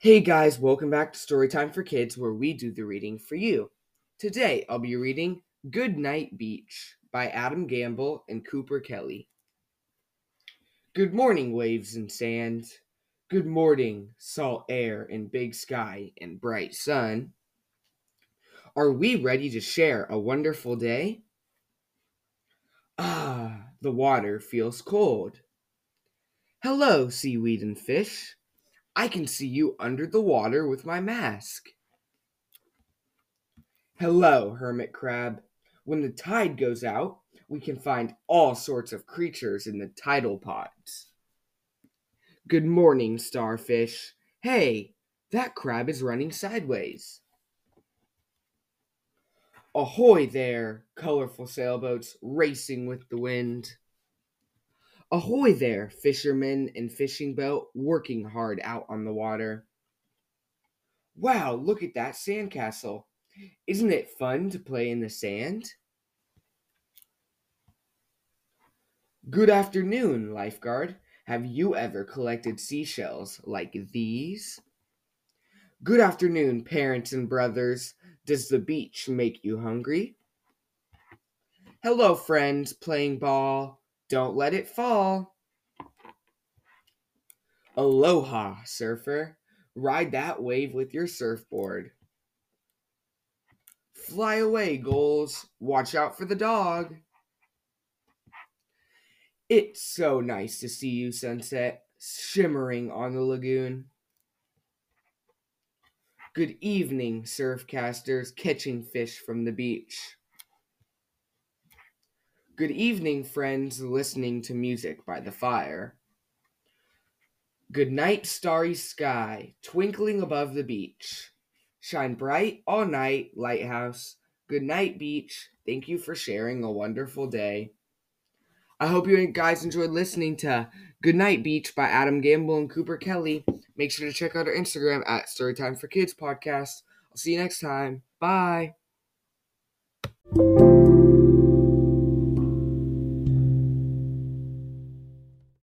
Hey guys, welcome back to Storytime for Kids, where we do the reading for you. Today I'll be reading Good Night Beach by Adam Gamble and Cooper Kelly. Good morning, waves and sand. Good morning, salt air and big sky and bright sun. Are we ready to share a wonderful day? Ah, the water feels cold. Hello, seaweed and fish. I can see you under the water with my mask. Hello, hermit crab. When the tide goes out, we can find all sorts of creatures in the tidal pods. Good morning, starfish. Hey, that crab is running sideways. Ahoy there, colorful sailboats racing with the wind. Ahoy there, fishermen and fishing boat working hard out on the water. Wow, look at that sandcastle. Isn't it fun to play in the sand? Good afternoon, lifeguard. Have you ever collected seashells like these? Good afternoon, parents and brothers. Does the beach make you hungry? Hello, friends, playing ball. Don't let it fall. Aloha, surfer. Ride that wave with your surfboard. Fly away, gulls. Watch out for the dog. It's so nice to see you, sunset, shimmering on the lagoon. Good evening, surfcasters catching fish from the beach. Good evening, friends listening to music by the fire. Good night, starry sky, twinkling above the beach. Shine bright all night, lighthouse. Good night, beach. Thank you for sharing a wonderful day. I hope you guys enjoyed listening to Good Night Beach by Adam Gamble and Cooper Kelly. Make sure to check out our Instagram at Storytime for Kids Podcast. I'll see you next time. Bye.